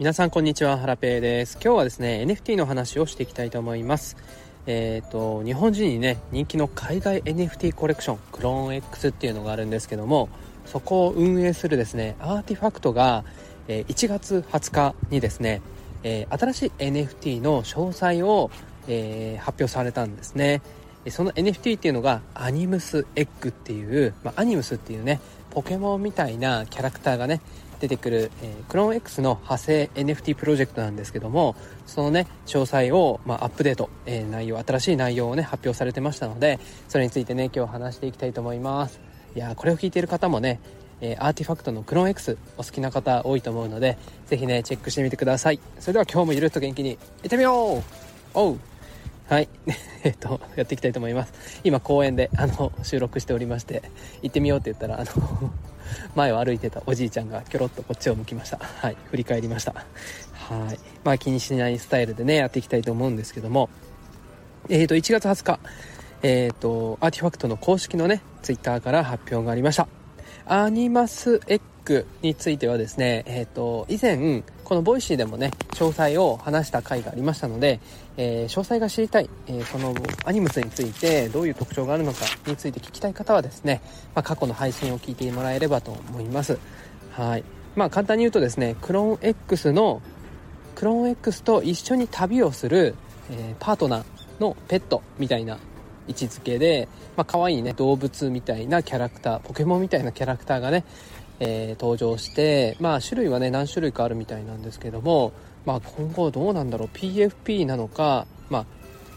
皆さんこんにちは、ハラペーです。今日はですね、NFT の話をしていきたいと思います。えっ、ー、と、日本人にね、人気の海外 NFT コレクション、クローン X っていうのがあるんですけども、そこを運営するですね、アーティファクトが、え、1月20日にですね、え、新しい NFT の詳細を、え発表されたんですね。その NFT っていうのがアニムスエッグっていう、まあ、アニムスっていうねポケモンみたいなキャラクターがね出てくる、えー、クローン X の派生 NFT プロジェクトなんですけどもそのね詳細を、まあ、アップデート、えー、内容新しい内容をね発表されてましたのでそれについてね今日話していきたいと思います。いやこれを聞いている方もねえー、アーティファクトのクローン X お好きな方多いと思うのでぜひねチェックしてみてください。それでは今日もゆるっと元気にいってみよう。おう。はい。えっとやっていきたいと思います。今公園であの収録しておりまして行ってみようって言ったらあの前を歩いてたおじいちゃんがキョロッとこっちを向きました。はい振り返りました。はい。まあ気にしないスタイルでねやっていきたいと思うんですけども。えっ、ー、と1月20日えっ、ー、とアーティファクトの公式のねツイッターから発表がありました。アニマスエッグについてはですね、えっ、ー、と、以前、このボイシーでもね、詳細を話した回がありましたので、えー、詳細が知りたい、えー、そのアニムスについてどういう特徴があるのかについて聞きたい方はですね、まあ、過去の配信を聞いてもらえればと思います。はい。まあ簡単に言うとですね、クローン X の、クローン X と一緒に旅をする、えー、パートナーのペットみたいな位置づけで、まあ、可愛いね、動物みたいなキャラクター、ポケモンみたいなキャラクターがね、えー、登場して、まあ、種類はね、何種類かあるみたいなんですけども、まあ、今後どうなんだろう、PFP なのか、まあ、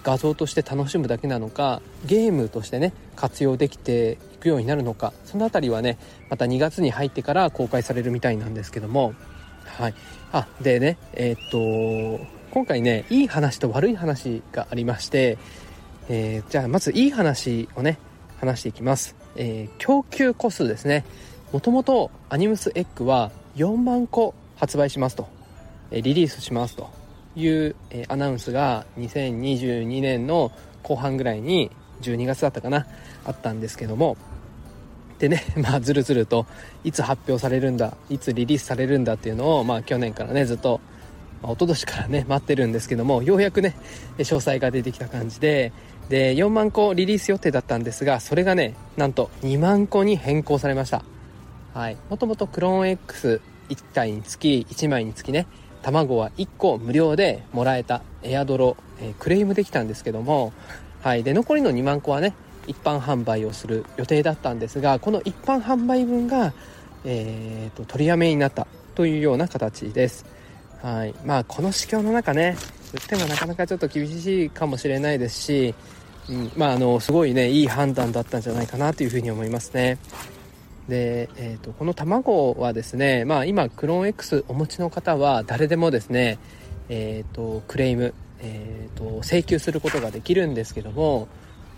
画像として楽しむだけなのか、ゲームとしてね、活用できていくようになるのか、そのあたりはね、また2月に入ってから公開されるみたいなんですけども、はい。あ、でね、えー、っと、今回ね、いい話と悪い話がありまして、えー、じゃあまずいい話をね話していきます、え、供給個数ですねもともとアニムスエッグは4万個発売しますと、リリースしますと。いう、アナウンスが2022年の後半ぐらいに12月だったかなあったんですけども。でね まあずるずるといつ発表されるんだいつリリースされるんだっていうのをまあ去年からねずっとまあ、一昨年からね待ってるんですけどもようやくね詳細が出てきた感じでで4万個リリース予定だったんですがそれがねなんと2万個に変更されました。はい。もともとクローン X1 体につき1枚につきね卵は1個無料でもらえたエアドロ、えー、クレームできたんですけどもはい。で残りの2万個はね一般販売をする予定だったんですがこの一般販売分が、えーと、取りやめになったというような形です。はい。まあこの市況の中ね売ってもなかなかちょっと厳しいかもしれないですし、うん、まああのすごいねいい判断だったんじゃないかなというふうに思いますね。で、えーと、この卵はですねまあ今クローン X お持ちの方は誰でもですねえ、ー、とクレーム、えーと、請求することができるんですけども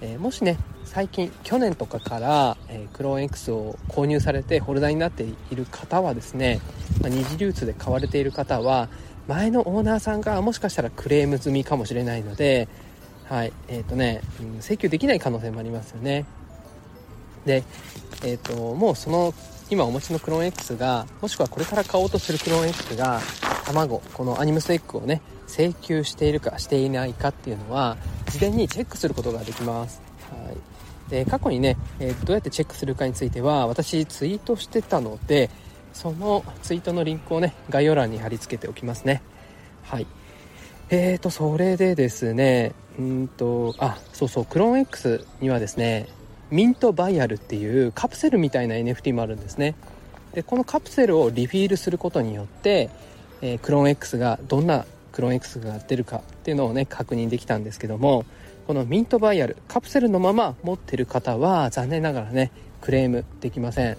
えー、もしね最近去年とかから、えー、クローン X を購入されてホルダーになっている方はですね、まあ、二次流通で買われている方は前のオーナーさんがもしかしたらクレーム済みかもしれないので、はい、え、ー、とね、うん、請求できない可能性もありますよね。で、えっ、ー、と、もうその、今お持ちのクローン X が、もしくはこれから買おうとするクローン X が、卵、このアニムスエッグをね、請求しているかしていないかっていうのは、事前にチェックすることができます。はい。で、過去にね、えー、どうやってチェックするかについては、私ツイートしてたので、そのツイートのリンクをね概要欄に貼り付けておきますねはいえーとそれでですねうんとあそうそうクローン X にはですねミントバイアルっていうカプセルみたいな NFT もあるんですね。でこのカプセルをリフィールすることによって、えー、クローン X がどんなクローン X がやってるかっていうのをね確認できたんですけどもこのミントバイアルカプセルのまま持ってる方は残念ながらねクレームできません。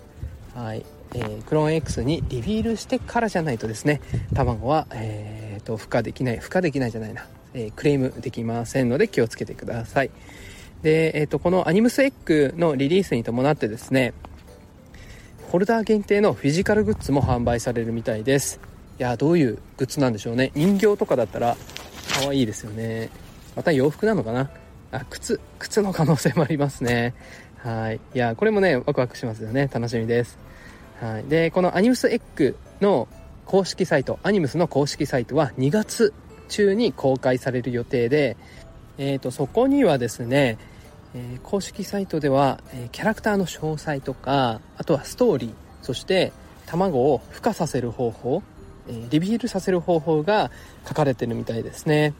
はい。えー、クローン X にリビールしてからじゃないとですね卵は、えーと、孵化できない孵化できないじゃないな、えー、クレームできませんので気をつけてください。で、えーと、このアニムスエッグのリリースに伴ってですねホルダー限定のフィジカルグッズも販売されるみたいです。いやどういうグッズなんでしょうね。人形とかだったら可愛いですよね。また洋服なのかな。あ靴靴の可能性もありますね。はい。いやこれもねワクワクしますよね。楽しみです。はい、でこのアニムスエッグの公式サイトアニムスの公式サイトは2月中に公開される予定で、えーと、そこにはですね、えー、公式サイトでは、え、キャラクターの詳細とかあとはストーリーそして卵を孵化させる方法、え、リビールさせる方法が書かれてるみたいですね。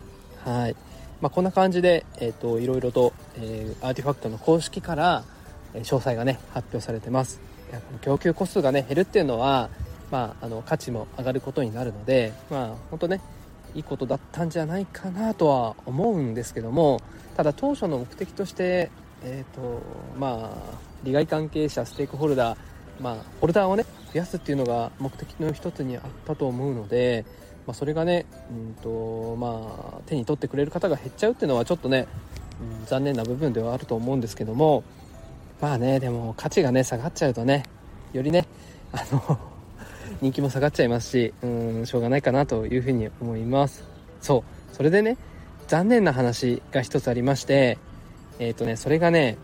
はい。まあ、こんな感じで、えーと、いろいろと、えー、アーティファクトの公式から、詳細がね発表されてます。供給個数がね減るっていうのは、まあ、あの価値も上がることになるのでまあ本当ねいいことだったんじゃないかなとは思うんですけどもただ当初の目的としてえっ、ー、とまあ利害関係者ステークホルダーまあホルダーをね増やすっていうのが目的の一つにあったと思うのでまあ、それがね、うんとまあ、手に取ってくれる方が減っちゃうっていうのはちょっとね、うん、残念な部分ではあると思うんですけどもまあねでも価値がね下がっちゃうとねよりねあの人気も下がっちゃいますしうんしょうがないかなというふうに思います。そう。それでね残念な話が一つありましてえっ、ー、とねそれがね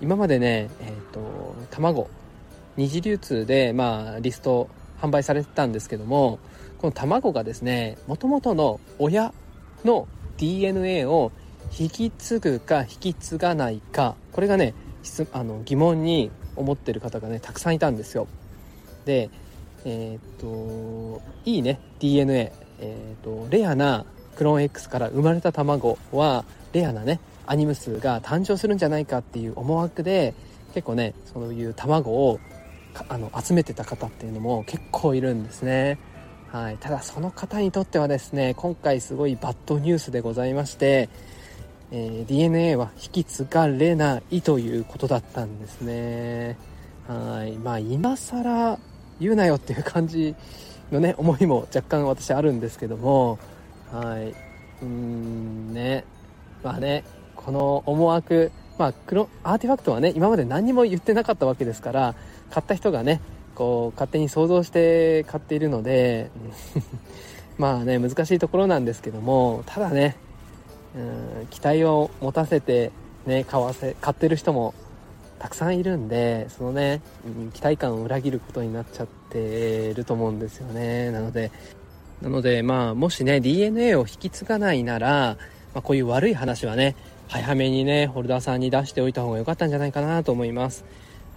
今までねえっ、ー、と卵二次流通でまあリスト販売されてたんですけどもこの卵がですねもともとの親の DNA を引き継ぐか引き継がないかこれがねあの疑問に思ってる方がねたくさんいたんですよ。でえー、っといいね。DNA、えー、っとレアなクローン X から生まれた卵はレアなねアニムスが誕生するんじゃないかっていう思惑で結構ねそういう卵をあの集めてた方っていうのも結構いるんですね。はい、ただその方にとってはですね今回すごいバッドニュースでございまして、えー、DNA は引き継がれないということだったんですね。はい。まあ今更言うなよっていう感じのね思いも若干私あるんですけども。はい。うんね。まあねこの思惑まあクロアーティファクトはね今まで何も言ってなかったわけですから買った人がねこう勝手に想像して買っているので まあね難しいところなんですけどもただねうん期待を持たせてね買わせ買ってる人もたくさんいるんでそのね、うん、期待感を裏切ることになっちゃってると思うんですよね。なのでなのでまあもしね DNA を引き継がないなら、まあ、こういう悪い話はね早めにねホルダーさんに出しておいた方が良かったんじゃないかなと思います。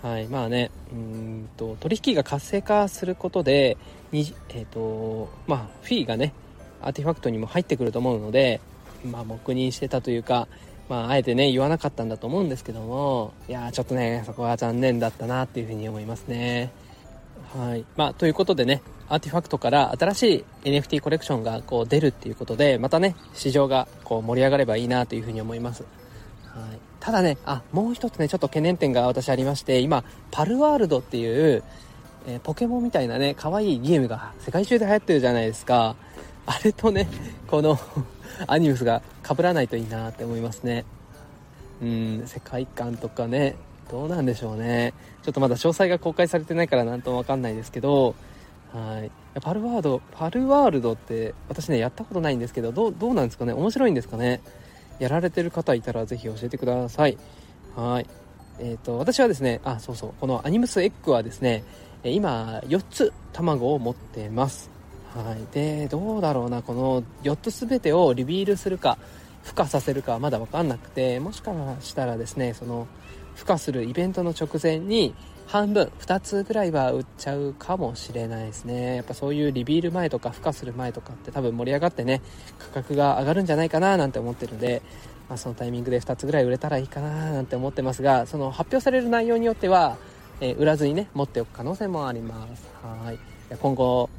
はいまあねうんと取引が活性化することでに、えーとまあ、フィーがねアーティファクトにも入ってくると思うので、まあ、黙認してたというか、まあ、あえてね言わなかったんだと思うんですけどもいやちょっとねそこは残念だったなっていうふうに思いますね。はいまあ、ということでねアーティファクトから新しい NFT コレクションがこう出るっていうことでまたね市場がこう盛り上がればいいなというふうに思います。はいただね、あ、もう一つね、ちょっと懸念点が私ありまして、今、パルワールドっていう、えー、ポケモンみたいなね、可愛いゲームが世界中で流行ってるじゃないですか。あれとね、このアニムスが被らないといいなって思いますね。うん、世界観とかね、どうなんでしょうね。ちょっとまだ詳細が公開されてないからなんともわかんないですけど、はい。パルワード、パルワールドって私ね、やったことないんですけど、どう、どうなんですかね面白いんですかねやられてる方いたらぜひ教えてください。はい。えっ、ー、と、私はですね、あ、そうそう、このアニムスエッグはですね、今、4つ卵を持ってます。はい。で、どうだろうな、この4つ全てをリビールするか、孵化させるかはまだ分かんなくて、もしかしたらですね、その、孵化するイベントの直前に、半分2つぐらいは売っちゃうかもしれないですね。やっぱそういうリビール前とか孵化する前とかって多分盛り上がってね価格が上がるんじゃないかななんて思ってるんで、まあ、そのタイミングで2つぐらい売れたらいいかななんて思ってますがその発表される内容によっては、えー、売らずにね持っておく可能性もあります。はい。今後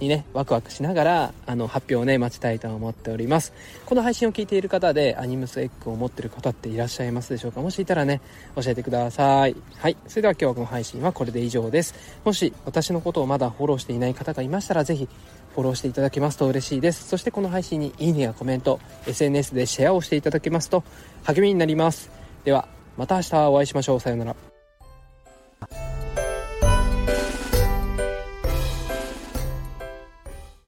にね、ワクワクしながら、あの、発表をね、待ちたいと思っております。この配信を聞いている方で、アニムスエッグを持ってる方っていらっしゃいますでしょうか？もしいたらね、教えてください。はい。それでは今日はこの配信はこれで以上です。もし、私のことをまだフォローしていない方がいましたら、ぜひ、フォローしていただけますと嬉しいです。そしてこの配信にいいねやコメント、SNS でシェアをしていただけますと励みになります。では、また明日お会いしましょう。さようなら。